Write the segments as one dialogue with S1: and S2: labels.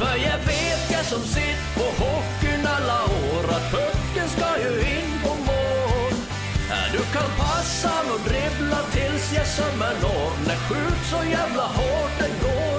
S1: För jag vet jag som sitt på hockeyn alla år att pucken ska ju in på mål. Du kan passa och dribbla tills jag sömmer når. När skjut så jävla hårt det går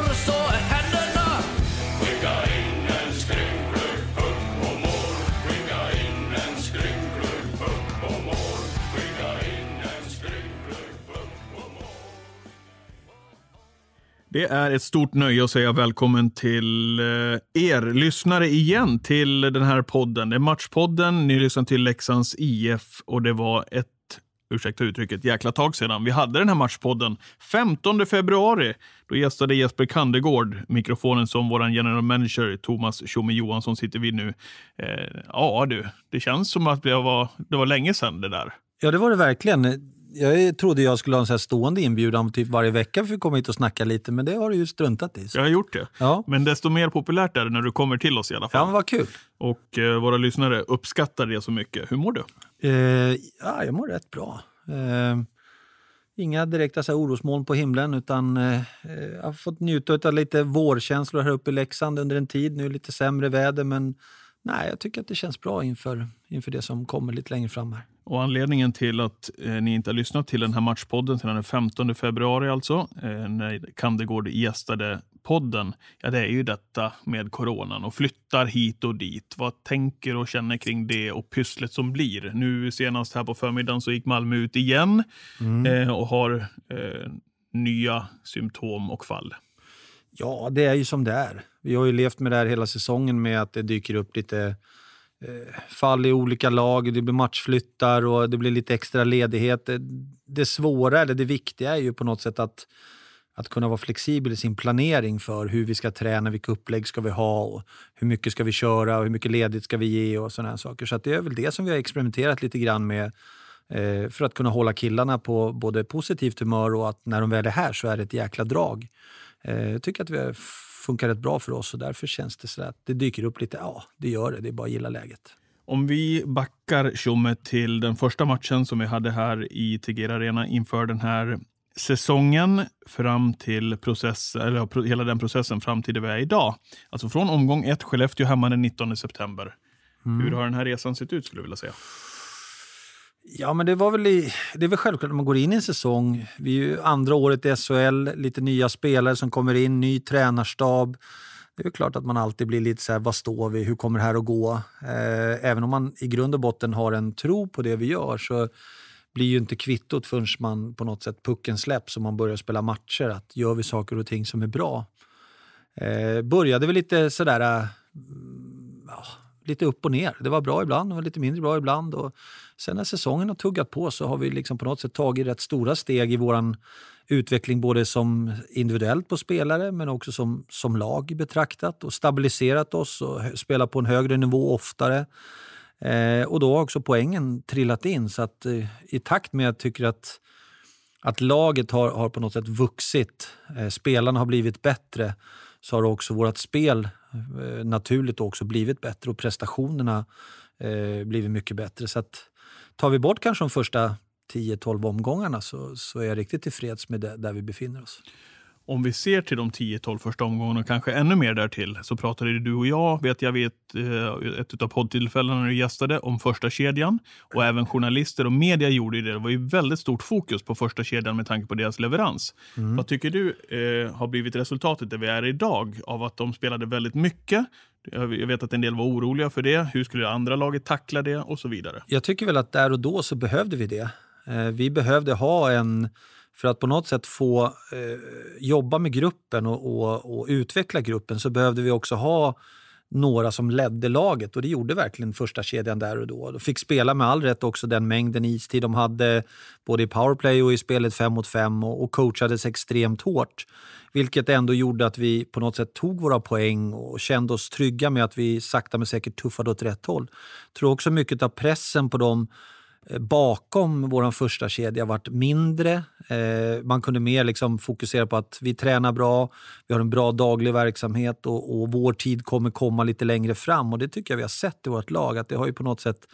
S2: Det är ett stort nöje att säga välkommen till eh, er lyssnare igen till den här podden. Det är Matchpodden. Ni lyssnar till Leksands IF och det var ett, ursäkta uttrycket, jäkla tag sedan vi hade den här Matchpodden. 15 februari, då gästade Jesper Kandegård mikrofonen som vår general manager Thomas Tjomme Johansson sitter vid nu. Eh, ja du, det känns som att det var, det var länge sedan det där.
S3: Ja, det var det verkligen. Jag trodde jag skulle ha en så stående inbjudan typ varje vecka för att komma hit och snacka lite, men det har du ju struntat i. Så.
S2: Jag har gjort det.
S3: Ja.
S2: Men desto mer populärt är det när du kommer till oss i alla fall.
S3: Ja, men vad kul.
S2: Och eh, våra lyssnare uppskattar det så mycket. Hur mår du?
S3: Eh, ja, jag mår rätt bra. Eh, inga direkta så här, orosmoln på himlen, utan eh, jag har fått njuta av lite vårkänslor här uppe i Leksand under en tid. Nu lite sämre väder, men nej, jag tycker att det känns bra inför, inför det som kommer lite längre fram här.
S2: Och anledningen till att eh, ni inte har lyssnat till den här matchpodden till den 15 februari alltså, eh, när Kandegård gästade podden, ja det är ju detta med coronan och flyttar hit och dit. Vad tänker och känner kring det och pysslet som blir? Nu senast här på förmiddagen så gick Malmö ut igen eh, och har eh, nya symptom och fall.
S3: Ja, det är ju som det är. Vi har ju levt med det här hela säsongen med att det dyker upp lite Eh, fall i olika lag, det blir matchflyttar och det blir lite extra ledighet. Det, det svåra, eller det viktiga är ju på något sätt att, att kunna vara flexibel i sin planering för hur vi ska träna, vilka upplägg ska vi ha och hur mycket ska vi köra och hur mycket ledigt ska vi ge och sådana saker. Så att det är väl det som vi har experimenterat lite grann med eh, för att kunna hålla killarna på både positivt humör och att när de väl är här så är det ett jäkla drag. Eh, jag tycker att vi har funkar rätt bra för oss och därför känns det så att det dyker upp lite. Ja, det gör det. Det är bara att gilla läget.
S2: Om vi backar Tjomme till den första matchen som vi hade här i Tegera Arena inför den här säsongen fram till process, eller hela den processen fram till det vi är idag. Alltså från omgång ett, Skellefteå hemma den 19 september. Hur har den här resan sett ut skulle jag vilja säga?
S3: Ja, men det var väl i, det är väl självklart när man går in i en säsong. Vi är ju andra året i SHL, lite nya spelare som kommer in, ny tränarstab. Det är ju klart att man alltid blir lite så här, vad står vi, hur kommer det här att gå? Eh, även om man i grund och botten har en tro på det vi gör så blir ju inte kvittot förrän man på något sätt pucken släpps och man börjar spela matcher. Att gör vi saker och ting som är bra? Eh, började väl lite sådär, äh, eh, lite upp och ner. Det var bra ibland och lite mindre bra ibland. Och sen när säsongen har tuggat på så har vi liksom på något sätt tagit rätt stora steg i vår utveckling både som individuellt på spelare men också som, som lag betraktat och stabiliserat oss och spelat på en högre nivå oftare. Eh, och då har också poängen trillat in så att eh, i takt med att jag tycker att, att laget har, har på något sätt vuxit, eh, spelarna har blivit bättre så har också vårt spel eh, naturligt också blivit bättre och prestationerna eh, blivit mycket bättre. Så att tar vi bort kanske de första 10-12 omgångarna så, så är jag riktigt tillfreds med det, där vi befinner oss.
S2: Om vi ser till de 10-12 första omgångarna och kanske ännu mer därtill så pratade du och jag, vet jag vid ett, eh, av poddtillfällena när du gästade, om första kedjan. Och även journalister och media gjorde det. Det var ju väldigt stort fokus på första kedjan med tanke på deras leverans.
S3: Mm.
S2: Vad tycker du eh, har blivit resultatet där vi är idag av att de spelade väldigt mycket? Jag vet att en del var oroliga för det. Hur skulle det andra laget tackla det och så vidare?
S3: Jag tycker väl att där och då så behövde vi det. Eh, vi behövde ha en för att på något sätt få eh, jobba med gruppen och, och, och, utveckla gruppen så behövde vi också ha några som ledde laget och det gjorde verkligen första kedjan där och då. De fick spela med all rätt också den mängden istid de hade både i powerplay och i spelet fem mot fem och, och coachades extremt hårt. Vilket ändå gjorde att vi på något sätt tog våra poäng och kände oss trygga med att vi sakta men säkert tuffade åt rätt håll. Jag tror också mycket av pressen på dem Eh, bakom vår första kedja varit mindre. Eh, man kunde mer liksom fokusera på att vi tränar bra, vi har en bra daglig verksamhet och, och vår tid kommer komma lite längre fram. Och Det tycker jag vi har sett i vårt lag, att det har ju på något sätt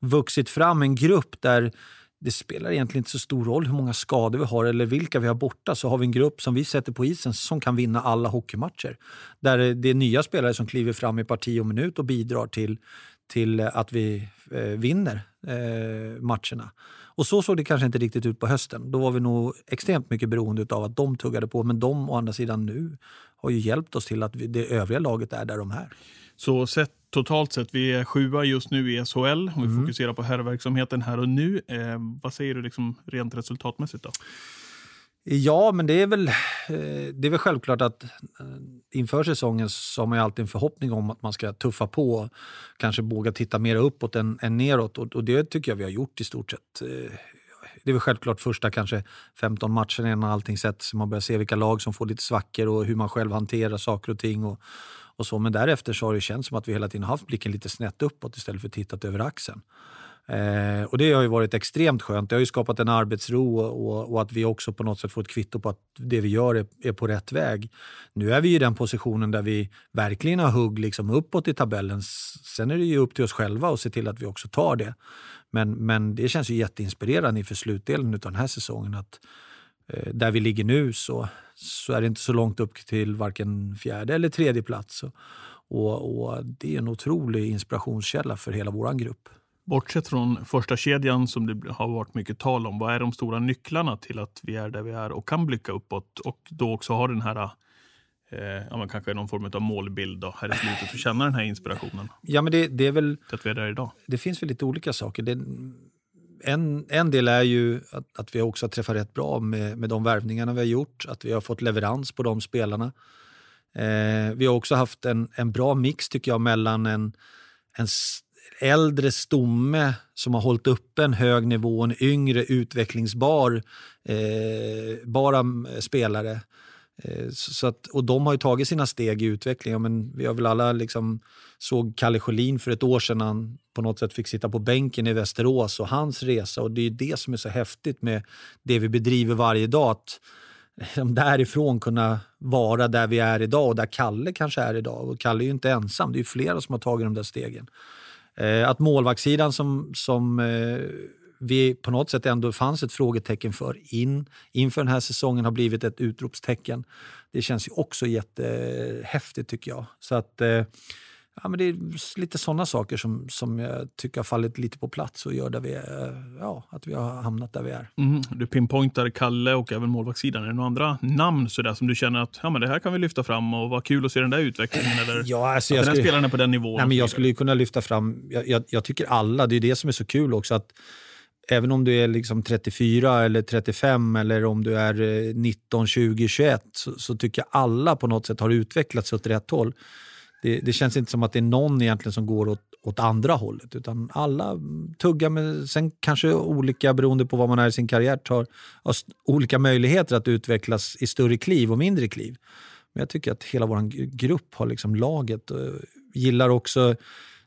S3: vuxit fram en grupp där det spelar egentligen inte så stor roll hur många skador vi har eller vilka vi har borta. Så har vi en grupp som vi sätter på isen som kan vinna alla hockeymatcher. Där det är nya spelare som kliver fram i parti och minut och bidrar till, till att vi eh, vinner eh, matcherna. Och så såg det kanske inte riktigt ut på hösten. Då var vi nog extremt mycket beroende av att de tuggade på. Men de å andra sidan nu har ju hjälpt oss till att vi, det övriga laget är där de är.
S2: Så sett totalt sett, vi är sjua just nu i SHL och vi mm. fokuserar på herrverksamheten här och nu. Eh, vad säger du liksom rent resultatmässigt då?
S3: Ja, men det är väl, eh, det är väl självklart att eh, inför säsongen så har man ju alltid en förhoppning om att man ska tuffa på och kanske våga titta mer uppåt än, än neråt. Och, och det tycker jag vi har gjort i stort sett. Eh, det är väl självklart första kanske 15 matcherna innan allting sätts. Man börjar se vilka lag som får lite svackor och hur man själv hanterar saker och ting. Och, och så. Men därefter så har det känts som att vi hela tiden haft blicken lite snett uppåt istället för tittat över axeln. Eh, och det har ju varit extremt skönt. Det har ju skapat en arbetsro och, och, att vi också på något sätt får ett kvitto på att det vi gör är, är, på rätt väg. Nu är vi i den positionen där vi verkligen har hugg liksom uppåt i tabellen. Sen är det ju upp till oss själva att se till att vi också tar det. Men, men det känns ju jätteinspirerande inför slutdelen av den här säsongen. att eh, Där vi ligger nu så, så är det inte så långt upp till varken fjärde eller tredje plats. Och, och, och det är en otrolig inspirationskälla för hela vår grupp.
S2: Bortsett från första kedjan som det har varit mycket tal om, vad är de stora nycklarna till att vi är där vi är och kan blicka uppåt och då också ha den här eh, ja, men kanske någon form av målbild då, här i slutet och känna den här inspirationen?
S3: Ja, men det, det är väl...
S2: Att vi är där idag.
S3: Det finns väl lite olika saker. Det, en, en del är ju att, att vi också har träffat rätt bra med, med de värvningarna vi har gjort. Att vi har fått leverans på de spelarna. Eh, vi har också haft en, en bra mix tycker jag mellan en, en äldre stomme som har hållit uppe en hög nivå och en yngre utvecklingsbar eh, bara mm, spelare. Eh, så att, och de har ju tagit sina steg i utvecklingen. Men vi har väl alla liksom såg Kalle Schelin för ett år sedan han på något sätt fick sitta på bänken i Västerås och hans resa. Och det är det som är så häftigt med det vi bedriver varje dag. Att liksom därifrån kunna vara där vi är idag och där Kalle kanske är idag. Och Kalle är ju inte ensam, det är flera som har tagit de där stegen. Eh, att målvaktssidan som, som eh, vi på något sätt ändå fanns ett frågetecken för in, inför den här säsongen har blivit ett utropstecken. Det känns ju också jättehäftigt tycker jag. Så att eh, ja, men det är lite sådana saker som, som jag tycker har fallit lite på plats och gör där vi är, ja, att vi har hamnat där vi är.
S2: Mm, du pinpointar Kalle och även målvaktssidan. Är det några andra namn sådär, som du känner att ja, men det här kan vi lyfta fram och vad kul att se den där utvecklingen? Eller
S3: ja, alltså,
S2: att
S3: jag
S2: den
S3: skulle,
S2: spelaren är på den nivån?
S3: Nej, men jag skulle kunna lyfta fram, jag, jag, jag, tycker alla, det är det som är så kul också, att även om du är liksom 34 eller 35 eller om du är 19, 20, 21 så, så tycker jag alla på något sätt har utvecklats åt rätt håll. Det, det, känns inte som att det är någon egentligen som går åt, åt andra hållet. Utan alla tuggar med, sen kanske olika beroende på vad man är i sin karriär, tar, har olika möjligheter att utvecklas i större kliv och mindre kliv. Men jag tycker att hela vår grupp har liksom laget. Och gillar också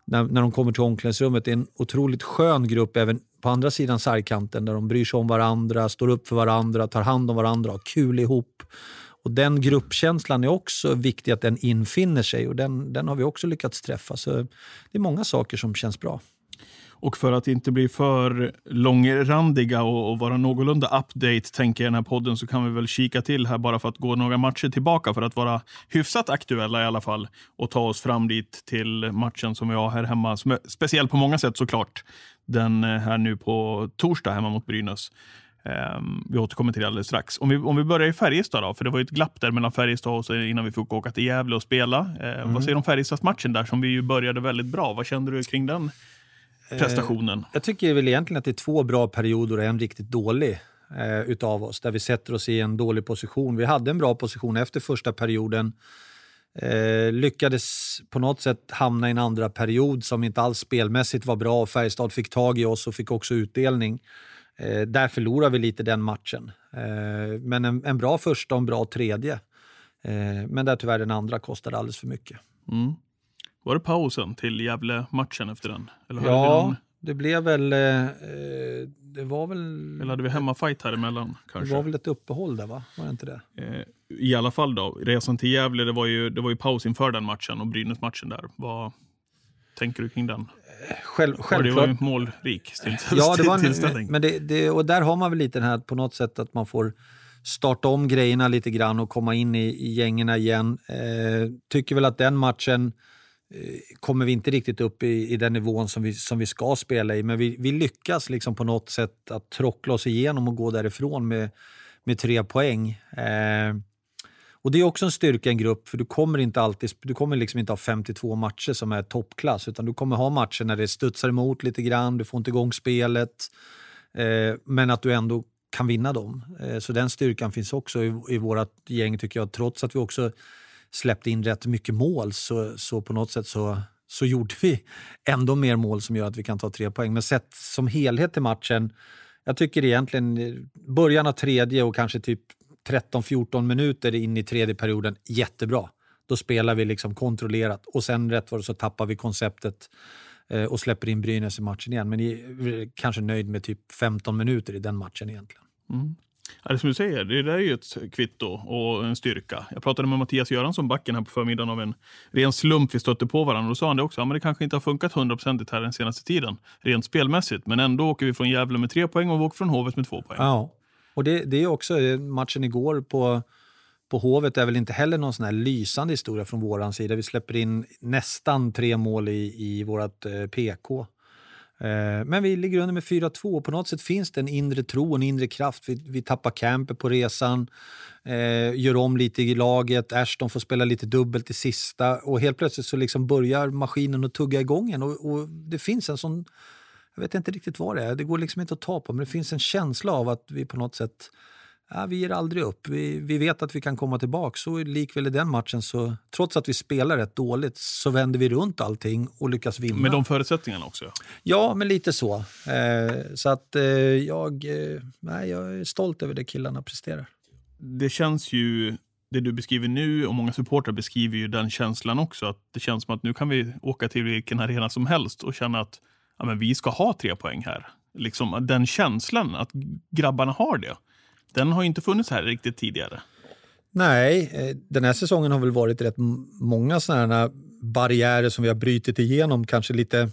S3: när, när de kommer till omklädningsrummet. Det är en otroligt skön grupp även på andra sidan sargkanten där de bryr sig om varandra, står upp för varandra, tar hand om varandra, har kul ihop. Och Den gruppkänslan är också viktig att den infinner sig och den, den har vi också lyckats träffa. Så det är många saker som känns bra.
S2: Och för att inte bli för långrandiga och, och, vara någorlunda update tänker jag i den här podden så kan vi väl kika till här bara för att gå några matcher tillbaka för att vara hyfsat aktuella i alla fall och ta oss fram dit till matchen som vi har här hemma. Som är speciell på många sätt såklart. Den här nu på torsdag hemma mot Brynäs. Um, vi återkommer till det alldeles strax. Om vi, om vi börjar i Färjestad då, för det var ju ett glapp där mellan Färjestad och så innan vi fick åka till Gävle och spela. Uh, mm. Vad säger du om Färjestadsmatchen där som vi ju började väldigt bra? Vad kände du kring den eh, prestationen? Uh,
S3: jag tycker väl egentligen att det är två bra perioder och en riktigt dålig uh, utav oss, där vi sätter oss i en dålig position. Vi hade en bra position efter första perioden. Eh, lyckades på något sätt hamna i en andra period som inte alls spelmässigt var bra. Färjestad fick tag i oss och fick också utdelning. Eh, där förlorar vi lite den matchen. Eh, men en, en, bra första och en bra tredje. Eh, men där tyvärr den andra kostade alldeles för mycket.
S2: Mm. Var det pausen till Gävle-matchen efter den?
S3: Eller ja, det blev väl... Eh, det var väl...
S2: Eller hade vi hemmafight här emellan? Kanske?
S3: Det var väl ett uppehåll där, va? Var det inte det?
S2: Eh, I alla fall då, resan till Gävle, det var ju, det var ju paus inför den matchen och Brynäs-matchen där. Var, tänker du kring den?
S3: Själv,
S2: Och det
S3: självklart.
S2: var ju målrik still-
S3: Ja, det var
S2: tillställning.
S3: en, men det, det, och där har man väl lite den här på något sätt att man får starta om grejerna lite grann och komma in i, i gängerna igen. Eh, tycker väl att den matchen eh, kommer vi inte riktigt upp i, i den nivån som vi, som vi ska spela i, men vi, vi lyckas liksom på något sätt att trockla oss igenom och gå därifrån med, med tre poäng. Eh, och Det är också en styrka i en grupp, för du kommer inte alltid du kommer liksom inte ha 52 matcher som är toppklass, utan du kommer ha matcher när det studsar emot lite grann, du får inte igång spelet, eh, men att du ändå kan vinna dem. Eh, så den styrkan finns också i, i vårt gäng tycker jag, trots att vi också släppte in rätt mycket mål så, så på något sätt så, så gjorde vi ändå mer mål som gör att vi kan ta tre poäng. Men sett som helhet i matchen, jag tycker egentligen början av tredje och kanske typ 13-14 minuter in i tredje perioden, jättebra. Då spelar vi liksom kontrollerat och sen rätt vad så tappar vi konceptet eh, och släpper in Brynäs i matchen igen. Men jag är kanske nöjd med typ 15 minuter i den matchen egentligen.
S2: Mm. Ja, det som du säger, det där är ju ett kvitto och en styrka. Jag pratade med Mattias Göransson, backen här på förmiddagen, av en ren slump vi stötte på varandra. Och då sa han det också, ja, men det kanske inte har funkat hundraprocentigt här den senaste tiden, rent spelmässigt. Men ändå åker vi från Gävle med tre poäng och vi åker från Hovet med två poäng.
S3: Ja, och det, det är också eh, matchen igår på, på Hovet är väl inte heller någon sån här lysande historia från vår sida. Vi släpper in nästan tre mål i, i vårt eh, PK. Eh, men vi ligger under med 4-2 och på något sätt finns det en inre tro, en inre kraft. Vi, vi tappar Camper på resan, eh, gör om lite i laget, Ashton får spela lite dubbelt i sista och helt plötsligt så liksom börjar maskinen att tugga igång igen och, och det finns en sån jag vet inte riktigt vad det är, det går liksom inte att ta på, men det finns en känsla av att vi på något sätt, ja, vi ger aldrig upp. Vi, vi vet att vi kan komma tillbaka. Så likväl i den matchen, så trots att vi spelar rätt dåligt, så vänder vi runt allting och lyckas vinna.
S2: Med de förutsättningarna också.
S3: Ja, men lite så. Eh, så att eh, jag, eh, nej, jag är stolt över det killarna presterar.
S2: Det känns ju, det du beskriver nu och många supportrar beskriver ju den känslan också. Att det känns som att nu kan vi åka till vilken arena som helst och känna att ja, men vi ska ha tre poäng här. Liksom, den känslan, att grabbarna har det, den har inte funnits här riktigt tidigare.
S3: Nej, eh, den här säsongen har väl varit rätt många sådana barriärer som vi har brutit igenom, kanske lite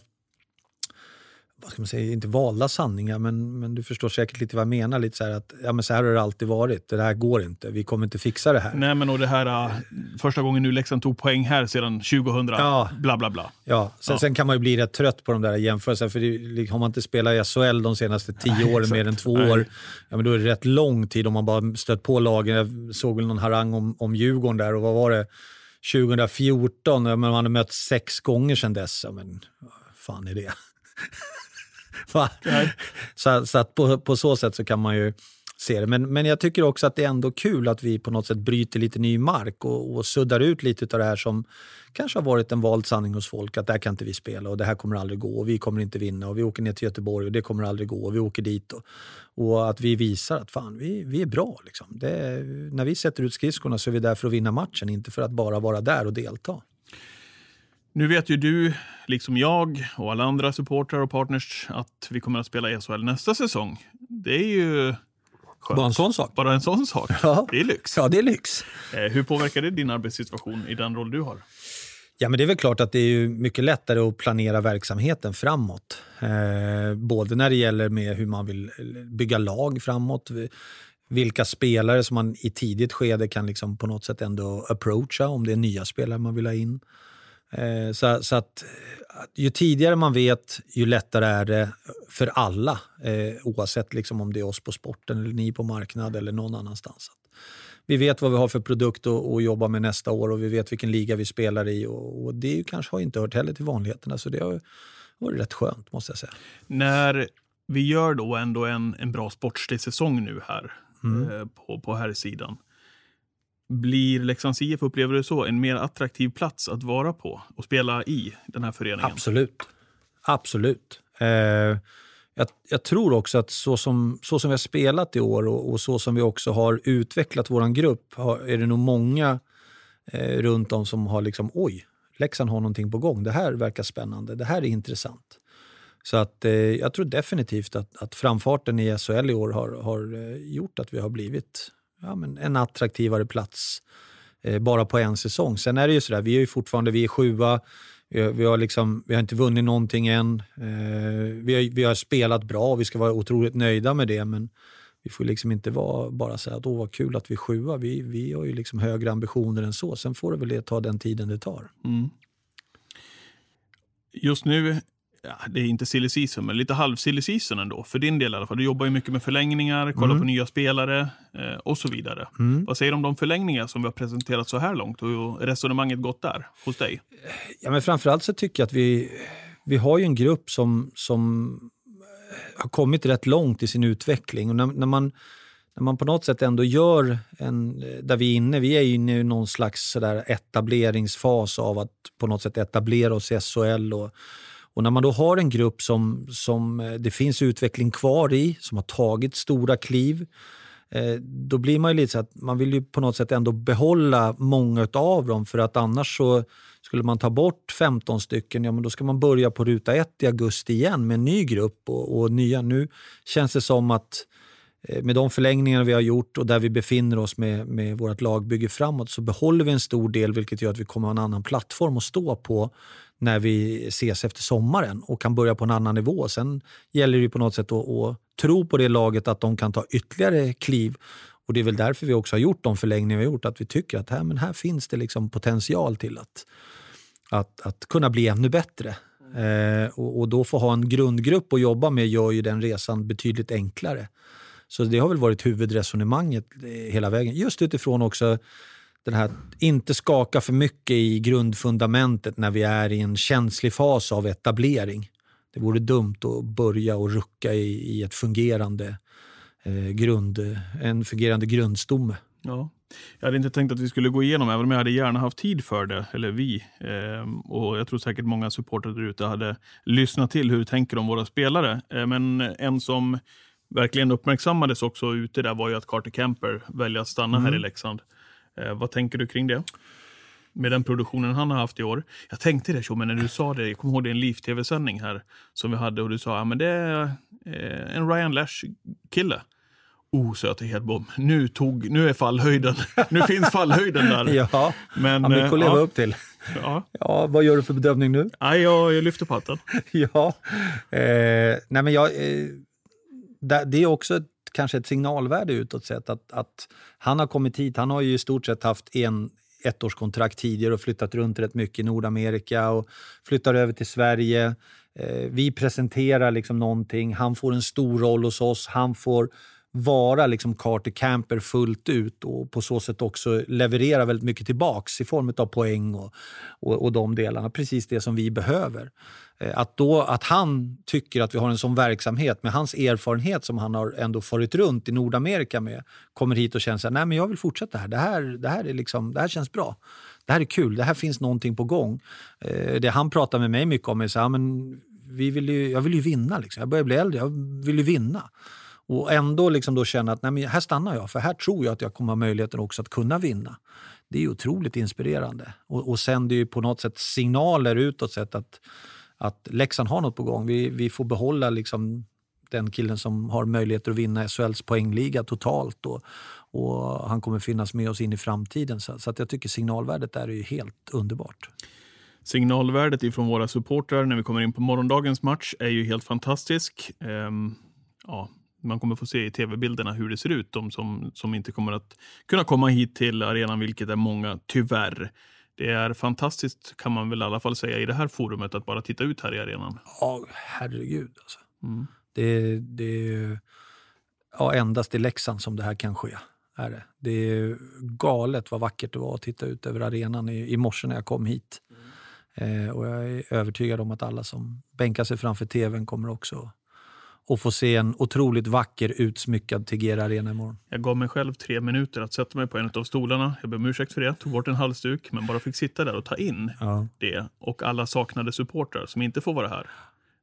S3: vad ska man säga, inte valda sanningar, men, men du förstår säkert lite vad jag menar. Lite så här att ja, men så här har det alltid varit. Det här går inte. Vi kommer inte fixa det här.
S2: Nej, men och det här äh, första gången nu Leksand tog poäng här sedan 2000,
S3: Ja.
S2: bla bla bla.
S3: Ja, sen,
S2: Ja.
S3: sen kan man ju bli rätt trött på de där jämförelserna. För det, har man inte spelat i SHL de senaste tio
S2: Nej,
S3: åren,
S2: exakt.
S3: mer än två
S2: Nej.
S3: år, ja, men då är det rätt lång tid om man bara stött på lagen. Jag såg väl någon harang om, om Djurgården där och vad var det? 2014, ja, men man hade mött sex gånger sedan dess. Ja, men vad fan är det? Så så att på, på så sätt så kan man ju se det. Men, men jag tycker också att det är ändå kul att vi på något sätt bryter lite ny mark och, och suddar ut lite av det här som kanske har varit en vald sanning hos folk. Att där kan inte vi spela och det här kommer aldrig gå och vi kommer inte vinna och vi åker ner till Göteborg och det kommer aldrig gå och vi åker dit. Och, och att vi visar att fan, vi, vi är bra. Liksom. Det är, när vi sätter ut skridskorna så är vi där för att vinna matchen, inte för att bara vara där och delta.
S2: Nu vet ju du, liksom jag och alla andra supportrar och partners, att vi kommer att spela i SHL nästa säsong. Det är ju skönt.
S3: Bara en sån sak.
S2: Bara en sån sak.
S3: Ja.
S2: Det är lyx.
S3: Ja, det är lyx.
S2: Eh, hur påverkar det din arbetssituation i den roll du har?
S3: Ja, men det är väl klart att det är mycket lättare att planera verksamheten framåt. Eh, både när det gäller med hur man vill bygga lag framåt, vilka spelare som man i tidigt skede kan liksom på något sätt ändå approacha om det är nya spelare man vill ha in. Eh, så, så att ju tidigare man vet, ju lättare är det för alla. Eh, oavsett liksom om det är oss på sporten, eller ni på marknad eller någon annanstans. Vi vet vad vi har för produkt att, jobba med nästa år och vi vet vilken liga vi spelar i. Och, och det kanske har inte hört heller till vanligheterna, så det har varit rätt skönt måste jag säga.
S2: När vi gör då ändå en, en bra sportslig säsong nu här
S3: Mm.
S2: eh, på, på här sidan. Blir Leksands IF, upplever du så, en mer attraktiv plats att vara på och spela i den här föreningen?
S3: Absolut. Absolut. Eh, jag, jag tror också att så som, så som vi har spelat i år och, och så som vi också har utvecklat vår grupp har, är det nog många eh, runt om som har liksom oj, Leksand har någonting på gång. Det här verkar spännande. Det här är intressant. Så att, eh, jag tror definitivt att, att framfarten i SHL i år har, har eh, gjort att vi har blivit ja, men en attraktivare plats eh, bara på en säsong. Sen är det ju sådär, vi är ju fortfarande vi är sjua. Vi har, vi har, liksom, vi har inte vunnit någonting än. Eh, vi, har, vi har spelat bra och vi ska vara otroligt nöjda med det. Men vi får liksom inte vara, bara säga att åh vad kul att vi är sjua. Vi, vi har ju liksom högre ambitioner än så. Sen får det väl ta den tiden det tar. Mm.
S2: Just nu ja, det är inte silly season, men lite halv silly season ändå. För din del i alla fall. Du jobbar ju mycket med förlängningar, kollar mm. på nya spelare eh, och så vidare. Mm. Vad säger du om de förlängningar som vi har presenterat så här långt och hur resonemanget gått där hos dig?
S3: Ja, men framförallt så tycker jag att vi, vi har ju en grupp som, som har kommit rätt långt i sin utveckling. Och när, när man när man på något sätt ändå gör en, där vi är inne, vi är inne i någon slags sådär etableringsfas av att på något sätt etablera oss i SHL och och när man då har en grupp som, som eh, det finns utveckling kvar i, som har tagit stora kliv, eh, då blir man ju lite så att man vill ju på något sätt ändå behålla många av dem för att annars så skulle man ta bort 15 stycken, ja men då ska man börja på ruta ett i augusti igen med en ny grupp och, och nya. Nu känns det som att eh, med de förlängningar vi har gjort och där vi befinner oss med, med vårt lagbygge framåt så behåller vi en stor del vilket gör att vi kommer ha en annan plattform att stå på när vi ses efter sommaren och kan börja på en annan nivå. Sen gäller det på något sätt att, att tro på det laget att de kan ta ytterligare kliv. Och Det är väl därför vi också har gjort de förlängningar vi har gjort. Att vi tycker att här, men här finns det liksom potential till att, att, att kunna bli ännu bättre. Eh, och, och, då få ha en grundgrupp att jobba med gör ju den resan betydligt enklare. Så det har väl varit huvudresonemanget eh, hela vägen. Just utifrån också den här, inte skaka för mycket i grundfundamentet när vi är i en känslig fas av etablering. Det vore dumt att börja och rucka i, i ett fungerande, eh, grund, en fungerande grundstomme.
S2: Ja. Jag hade inte tänkt att vi skulle gå igenom, även om jag hade gärna haft tid för det, eller vi. Eh, och Jag tror säkert många supportrar där ute hade lyssnat till hur du tänker om våra spelare. Eh, men en som verkligen uppmärksammades också ute där var ju att Carter Kemper väljer att stanna mm. här i mm. Leksand. Eh, vad tänker du kring det? Med den produktionen han har haft i år. Jag tänkte det, men när du sa det, jag kommer ihåg det en Liv-tv-sändning här som vi hade och du sa att ja, det är eh, en Ryan Lash-kille. Oh, söte Hedbom. Nu, tog, nu är fallhöjden. Nu finns fallhöjden där.
S3: ja, men, han mycket att leva ja. upp till. Ja. ja, vad gör du för bedömning nu?
S2: Ja, jag, jag lyfter på hatten.
S3: ja, eh, nej men jag, eh, det är också ett kanske ett signalvärde utåt sett att, att han har kommit hit. Han har ju i stort sett haft en ettårskontrakt tidigare och flyttat runt rätt mycket i Nordamerika och flyttar över till Sverige. Eh, vi presenterar liksom någonting, han får en stor roll hos oss, han får vara liksom Carter Camper fullt ut och på så sätt också leverera väldigt mycket tillbaks i form av poäng och, och, och de delarna. Precis det som vi behöver. Eh, att, då, att han tycker att vi har en sån verksamhet med hans erfarenhet som han har ändå farit runt i Nordamerika med, kommer hit och känner att Nej, men jag vill fortsätta här. Det här, det här, är liksom, det här känns bra. Det här är kul. Det här finns någonting på gång. Eh, det han pratar med mig mycket om är så här, men vi vill ju, jag vill ju vinna. Liksom. Jag börjar bli äldre, jag vill ju vinna. Och ändå liksom då känna att nej, men här stannar jag, för här tror jag att jag kommer ha möjligheten också att kunna vinna. Det är otroligt inspirerande. Och, och sänder ju på något sätt signaler utåt sett att att Leksand har något på gång. Vi, vi får behålla liksom den killen som har möjligheter att vinna SHLs poängliga totalt. Och, och han kommer finnas med oss in i framtiden. Så, så att jag tycker signalvärdet där är ju helt underbart.
S2: Signalvärdet ifrån våra supportrar när vi kommer in på morgondagens match är ju helt fantastisk. Um, ja, man kommer få se i tv-bilderna hur det ser ut. De som, som inte kommer att kunna komma hit till arenan, vilket är många, tyvärr. Det är fantastiskt, kan man väl i alla fall säga, i det här forumet att bara titta ut här i arenan.
S3: Ja, herregud. Alltså. Mm. Det, det är ja, endast i Leksand som det här kan ske. Är det. det är galet vad vackert det var att titta ut över arenan i, i morse när jag kom hit. Mm. Eh, och jag är övertygad om att alla som bänkar sig framför tvn kommer också och få se en otroligt vacker utsmyckad Tegera Arena imorgon.
S2: Jag gav mig själv tre minuter att sätta mig på en av stolarna. Jag ber om ursäkt för det. Tog bort en halsduk, men bara fick sitta där och ta in ja. det. Och alla saknade supportrar som inte får vara här.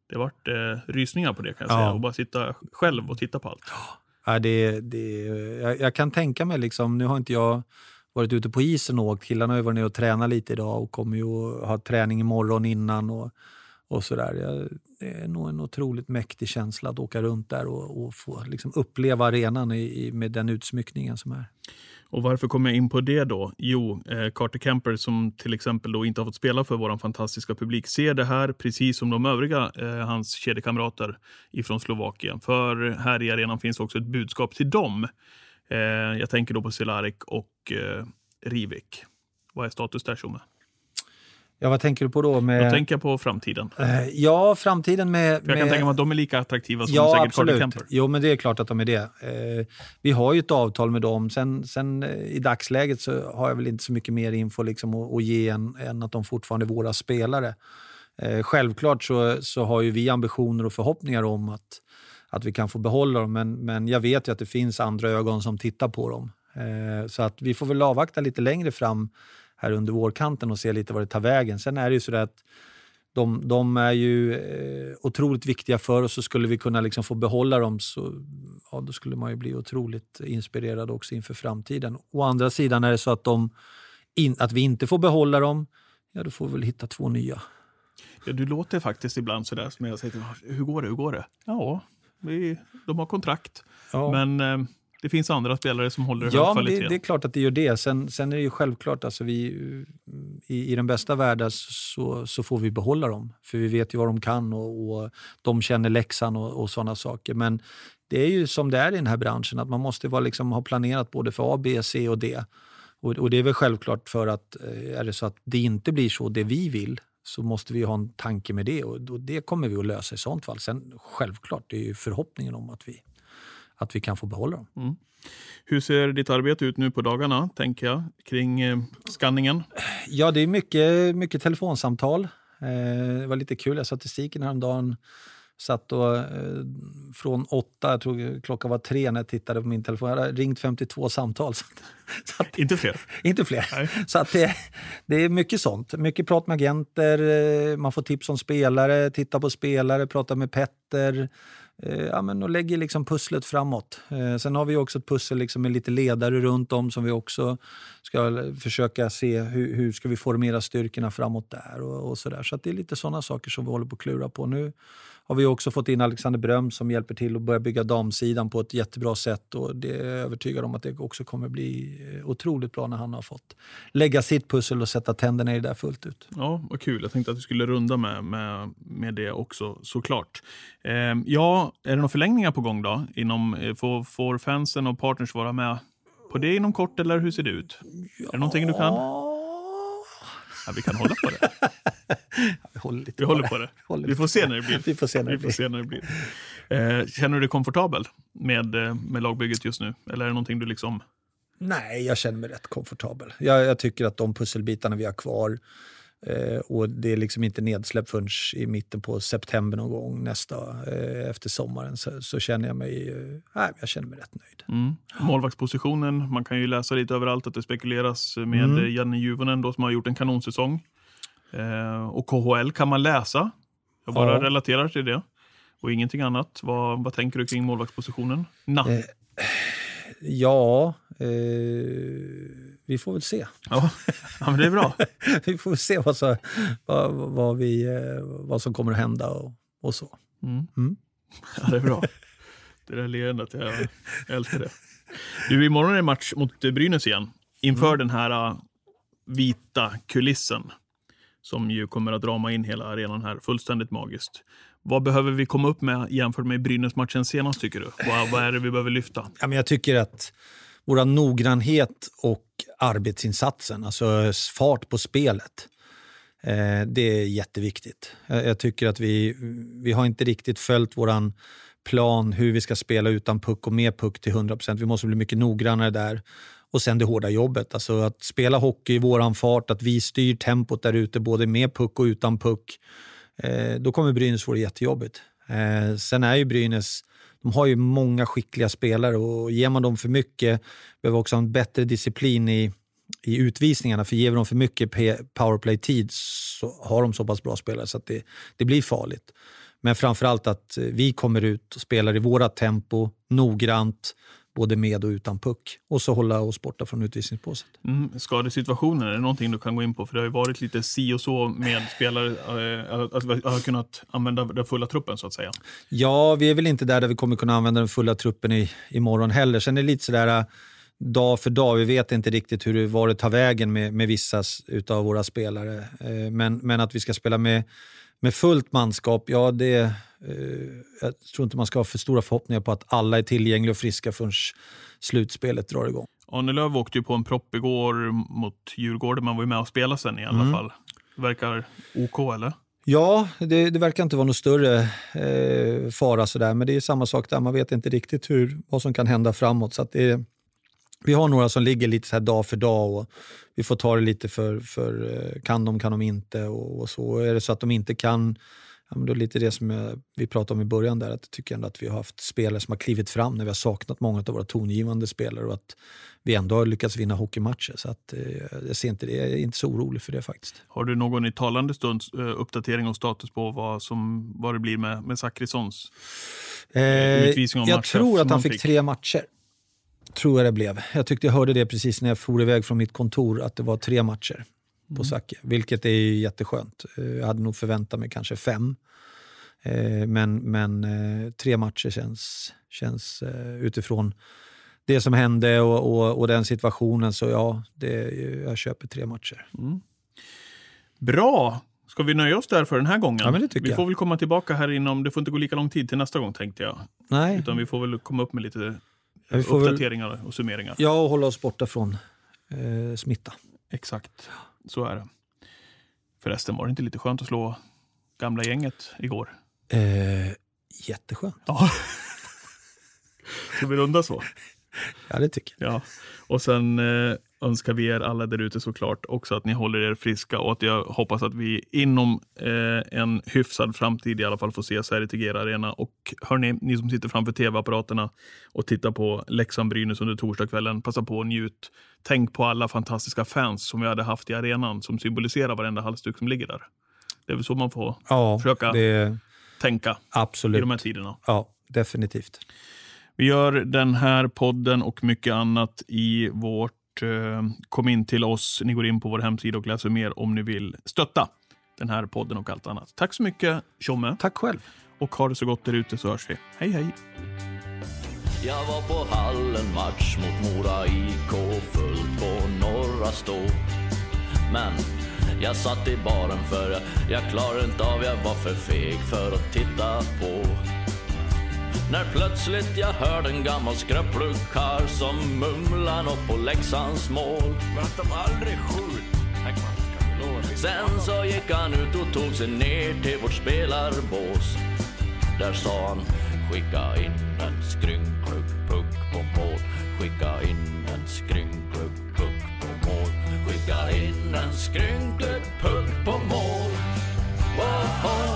S2: Det vart eh, rysningar på det kan jag säga. Och bara sitta själv och titta på allt.
S3: Ja, det, det, jag, jag kan tänka mig, liksom, nu har inte jag varit ute på isen och åkt. Killarna har varit nere och tränat lite idag och kommer ju att ha träning imorgon innan. Och, och sådär. Det är nog en otroligt mäktig känsla att åka runt där och, och få liksom uppleva arenan i, i, med den utsmyckningen som är.
S2: Och varför kommer jag in på det då? Jo, eh, Carter Kemper som till exempel då inte har fått spela för vår fantastiska publik ser det här precis som de övriga eh, hans kedjekamrater ifrån Slovakien. För här i arenan finns också ett budskap till dem. Eh, jag tänker då på Cehlarik och eh, Rivik. Vad är status där, Tjomme?
S3: Ja, vad tänker du på då? Med...
S2: Då tänker jag på framtiden.
S3: Eh, ja, framtiden med...
S2: För jag kan tänka mig att de är lika attraktiva som
S3: ja,
S2: säkert
S3: absolut.
S2: Kemper.
S3: Jo, men det är klart att de är det. Eh, vi har ju ett avtal med dem. Sen, sen eh, i dagsläget så har jag väl inte så mycket mer info liksom att, att ge än, än att de fortfarande är våra spelare. Självklart så, så har ju vi ambitioner och förhoppningar om att, att vi kan få behålla dem, men, men jag vet ju att det finns andra ögon som tittar på dem. Så att vi får väl avvakta lite längre fram här under vårkanten och se lite vad det tar vägen. Sen är det ju så att de, de är ju eh, otroligt viktiga för oss och skulle vi kunna liksom få behålla dem så ja, då skulle man ju bli otroligt inspirerad också inför framtiden. Å andra sidan är det så att, de, in, att vi inte får behålla dem, ja då får vi väl hitta två nya.
S2: Ja, du låter faktiskt ibland sådär som jag säger till hur går det, hur går det? Ja, vi, de har kontrakt.
S3: Ja.
S2: Men eh, det finns andra spelare som håller
S3: Ja,
S2: hög kvalitet.
S3: det, det är klart att det gör det. Sen, sen är det ju självklart, alltså vi, i, i den bästa världen så, så får vi behålla dem. För vi vet ju vad de kan och, och de känner läxan och, och sådana saker. Men det är ju som det är i den här branschen, att man måste vara, liksom, ha planerat både för A, B, C och D. Och, och det är väl självklart för att eh, är det så att det inte blir så det vi vill så måste vi ha en tanke med det och det kommer vi att lösa i sånt fall. Sen självklart, det är ju förhoppningen om att vi, att vi kan få behålla dem.
S2: Hur ser ditt arbete ut nu på dagarna, tänker jag, kring eh, skanningen?
S3: Ja, det är mycket, mycket telefonsamtal. Eh, det var lite kul, jag statistiken häromdagen. Satt och, eh, från åtta, jag tror klockan var tre när jag tittade på min telefon. Jag hade ringt 52 samtal. Så, att- så att,
S2: Inte fler?
S3: inte fler.
S2: Nej.
S3: Så att det, det är mycket sånt. Mycket prat med agenter, eh, man får tips om spelare, titta på spelare, prata med Petter. Eh, Ja, men och lägger liksom pusslet framåt. Eh, Sen har vi också ett pussel liksom med lite ledare runt om som vi också ska försöka se hur, hur ska vi formera styrkorna framåt där och, och så där. Så att det är lite sådana saker som vi håller på att klura på nu. Har vi också fått in Alexander Bröm som hjälper till att börja bygga damsidan på ett jättebra sätt och det är jag övertygad om att det också kommer bli eh, otroligt bra när han har fått lägga sitt pussel och sätta tänderna i det där fullt ut.
S2: Ja, vad kul. Jag tänkte att du skulle runda med, med, med det också, såklart. Eh, ja, är det några förlängningar på gång då? Inom, eh, får, får fansen och partners vara med på det inom kort, eller hur ser det ut? Är det någonting du kan? Ja, vi kan hålla på det.
S3: Vi håller,
S2: Vi håller på det.
S3: håller
S2: Vi får se när det blir.
S3: Vi får se när det
S2: Vi
S3: blir.
S2: se när det blir. Eh, känner du dig komfortabel med, eh, med lagbygget just nu? Eller är det någonting du liksom...
S3: Nej, jag känner mig rätt komfortabel. Jag, jag tycker att de pusselbitarna vi har kvar och det är liksom inte nedsläppt förrän i mitten på september någon gång nästa, eh, efter sommaren, så, så känner jag mig, eh, jag känner mig rätt nöjd.
S2: Mm. Målvaktspositionen, man kan ju läsa lite överallt att det spekuleras med
S3: Mm.
S2: Janne Juvonen då, som har gjort en kanonsäsong. Eh, och KHL kan man läsa. Jag bara
S3: Ja.
S2: relaterar till det. Och ingenting annat. Vad, vad tänker du kring målvaktspositionen? Na.
S3: Eh, Ja, eh, vi får väl se.
S2: Ja. ja, men det är bra.
S3: vi får se vad, så, vad, vad, vi, eh, vad som kommer att hända och, och så.
S2: Mm.
S3: Mm.
S2: Ja, det är bra. Det där leendet, jag, jag älskar det. Du, imorgon är det match mot eh, Brynäs igen. Inför
S3: Mm.
S2: den här uh, vita kulissen som ju kommer att rama in hela arenan här. Fullständigt magiskt. Vad behöver vi komma upp med jämfört med Brynäs-matchen senast, tycker du? Vad, vad är det vi behöver lyfta?
S3: Ja, men jag tycker att vår noggrannhet och arbetsinsatsen, alltså fart på spelet, eh, det är jätteviktigt. Jag, tycker att vi, vi har inte riktigt följt våran plan hur vi ska spela utan puck och med puck till 100% Vi måste bli mycket noggrannare där. Och sen det hårda jobbet. Alltså att spela hockey i våran fart, att vi styr tempot där ute både med puck och utan puck. Eh, då kommer Brynäs få det jättejobbigt. Eh, sen är ju Brynäs, de har ju många skickliga spelare och ger man dem för mycket, behöver också ha en bättre disciplin i, i utvisningarna. För ger vi dem för mycket powerplay-tid så har de så pass bra spelare så att det, det blir farligt. Men framförallt att vi kommer ut och spelar i våra tempo, noggrant, både med och utan puck. Och så hålla oss borta från utvisningsbåset.
S2: Mm, skadesituationen, är det någonting du kan gå in på? För det har ju varit lite si och så med spelare, eh, att vi har kunnat använda den fulla truppen så att säga.
S3: Ja, vi är väl inte där där vi kommer kunna använda den fulla truppen i, imorgon heller. Sen är det lite sådär, dag för dag. Vi vet inte riktigt hur det, var det tar vägen med, med vissa av våra spelare. Eh, men, men att vi ska spela med, med fullt manskap, ja det... Eh, jag tror inte man ska ha för stora förhoppningar på att alla är tillgängliga och friska förrän slutspelet drar igång.
S2: Arnelöv åkte ju på en propp igår mot Djurgården. Man var ju med och spelade sen i alla mm. fall. Det verkar OK eller?
S3: Ja, det, det, verkar inte vara någon större eh, fara sådär, men det är samma sak där. Man vet inte riktigt hur, vad som kan hända framåt. Så det, vi har några som ligger lite så här dag för dag och vi får ta det lite för, för eh, kan de, kan de inte och, och så. Är det så att de inte kan, ja, men då är det lite det som jag, vi pratade om i början där, att jag tycker ändå att vi har haft spelare som har klivit fram när vi har saknat många av våra tongivande spelare och att vi ändå har lyckats vinna hockeymatcher. Så att, eh, jag, ser inte det, jag är inte så orolig för det faktiskt.
S2: Har du någon i talande stund uh, uppdatering och status på vad, som, vad det blir med, med Zachrissons
S3: eh, utvisning av Jag matcher, tror att han fick tre matcher. Tror jag det blev. Jag tyckte jag hörde det precis när jag for iväg från mitt kontor, att det var tre matcher på mm. Zacke, vilket är jätteskönt. Eh, jag hade nog förväntat mig kanske fem. Men, men tre matcher känns, känns utifrån det som hände och, och, och, den situationen. Så ja, det, jag köper tre matcher. Mm.
S2: Bra! Ska vi nöja oss där för den här gången?
S3: Ja, men det tycker
S2: vi
S3: jag.
S2: får väl komma tillbaka här inom, det får inte gå lika lång tid till nästa gång tänkte jag.
S3: Nej.
S2: Utan vi får väl komma upp med lite ja, uppdateringar väl, och summeringar.
S3: Ja, och hålla oss borta från eh, smitta.
S2: Exakt, så är det. Förresten, var det inte lite skönt att slå gamla gänget igår?
S3: Eh, jätteskönt.
S2: Ja. Ska vi runda så?
S3: Ja, det tycker
S2: jag. Ja. Och sen eh, önskar vi er alla där ute såklart också att ni håller er friska och att jag hoppas att vi inom eh, en hyfsad framtid i alla fall får ses här i Tegera Arena. Och hörni, ni som sitter framför tv-apparaterna och tittar på Leksand-Brynäs under torsdagskvällen, passa på och njut. Tänk på alla fantastiska fans som vi hade haft i arenan som symboliserar varenda halsduk som ligger där. Det är väl så man får ja, försöka det... tänka
S3: Absolut.
S2: i de här tiderna.
S3: Ja, definitivt.
S2: Vi gör den här podden och mycket annat i vårt eh, Kom in till oss. Ni går in på vår hemsida och läser mer om ni vill stötta den här podden och allt annat. Tack så mycket Tjomme.
S3: Tack själv.
S2: Och ha det så gott där ute så hörs vi. Hej hej.
S1: Jag var på hallen match mot Mora IK fullt på Norra Stå. Men jag satt i baren för jag klarade inte av, jag var för feg för att titta på. När plötsligt jag hörde en gammal skröplukar karl som mumlar nåt på Leksands mål.
S4: Men att de aldrig skjut.
S1: Sen så gick han ut och tog sig ner till vårt spelarbås. Där sa han, skicka in en skrynklig puck på mål. Skicka in en skrynklig puck på mål. Skicka in en skrynklig puck på mål. Wow.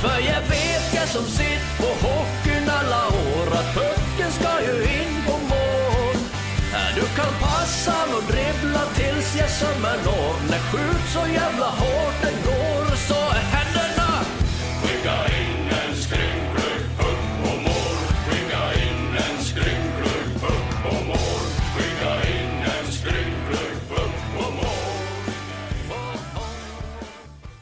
S1: För jag vet som sitt på hockeyn alla år att pucken ska ju in på mål. Du kan passa och dribbla tills jag sömmer når. När skjut så jävla hårt den går